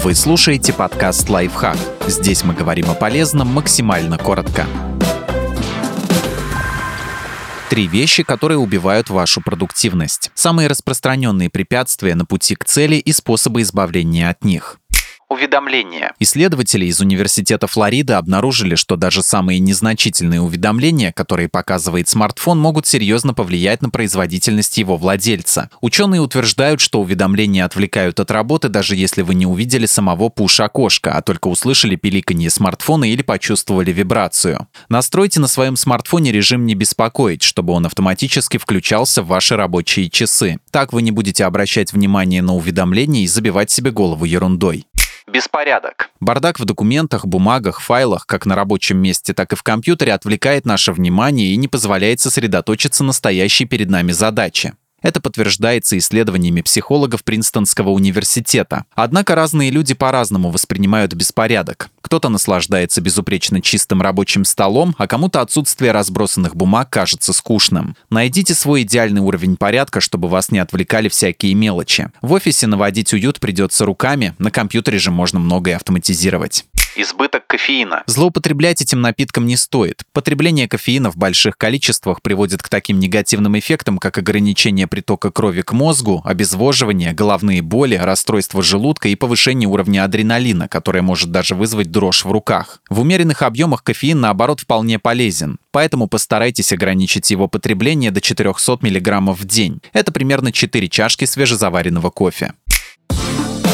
Вы слушаете подкаст «Лайфхак». Здесь мы говорим о полезном максимально коротко. Три вещи, которые убивают вашу продуктивность. Самые распространенные препятствия на пути к цели и способы избавления от них. Уведомления. Исследователи из Университета Флориды обнаружили, что даже самые незначительные уведомления, которые показывает смартфон, могут серьезно повлиять на производительность его владельца. Ученые утверждают, что уведомления отвлекают от работы, даже если вы не увидели самого пуш-окошка, а только услышали пиликанье смартфона или почувствовали вибрацию. Настройте на своем смартфоне режим «Не беспокоить», чтобы он автоматически включался в ваши рабочие часы. Так вы не будете обращать внимание на уведомления и забивать себе голову ерундой. Беспорядок. Бардак в документах, бумагах, файлах, как на рабочем месте, так и в компьютере отвлекает наше внимание и не позволяет сосредоточиться на стоящей перед нами задаче. Это подтверждается исследованиями психологов Принстонского университета. Однако разные люди по-разному воспринимают беспорядок. Кто-то наслаждается безупречно чистым рабочим столом, а кому-то отсутствие разбросанных бумаг кажется скучным. Найдите свой идеальный уровень порядка, чтобы вас не отвлекали всякие мелочи. В офисе наводить уют придется руками, на компьютере же можно многое автоматизировать избыток кофеина. Злоупотреблять этим напитком не стоит. Потребление кофеина в больших количествах приводит к таким негативным эффектам, как ограничение притока крови к мозгу, обезвоживание, головные боли, расстройство желудка и повышение уровня адреналина, которое может даже вызвать дрожь в руках. В умеренных объемах кофеин, наоборот, вполне полезен. Поэтому постарайтесь ограничить его потребление до 400 мг в день. Это примерно 4 чашки свежезаваренного кофе.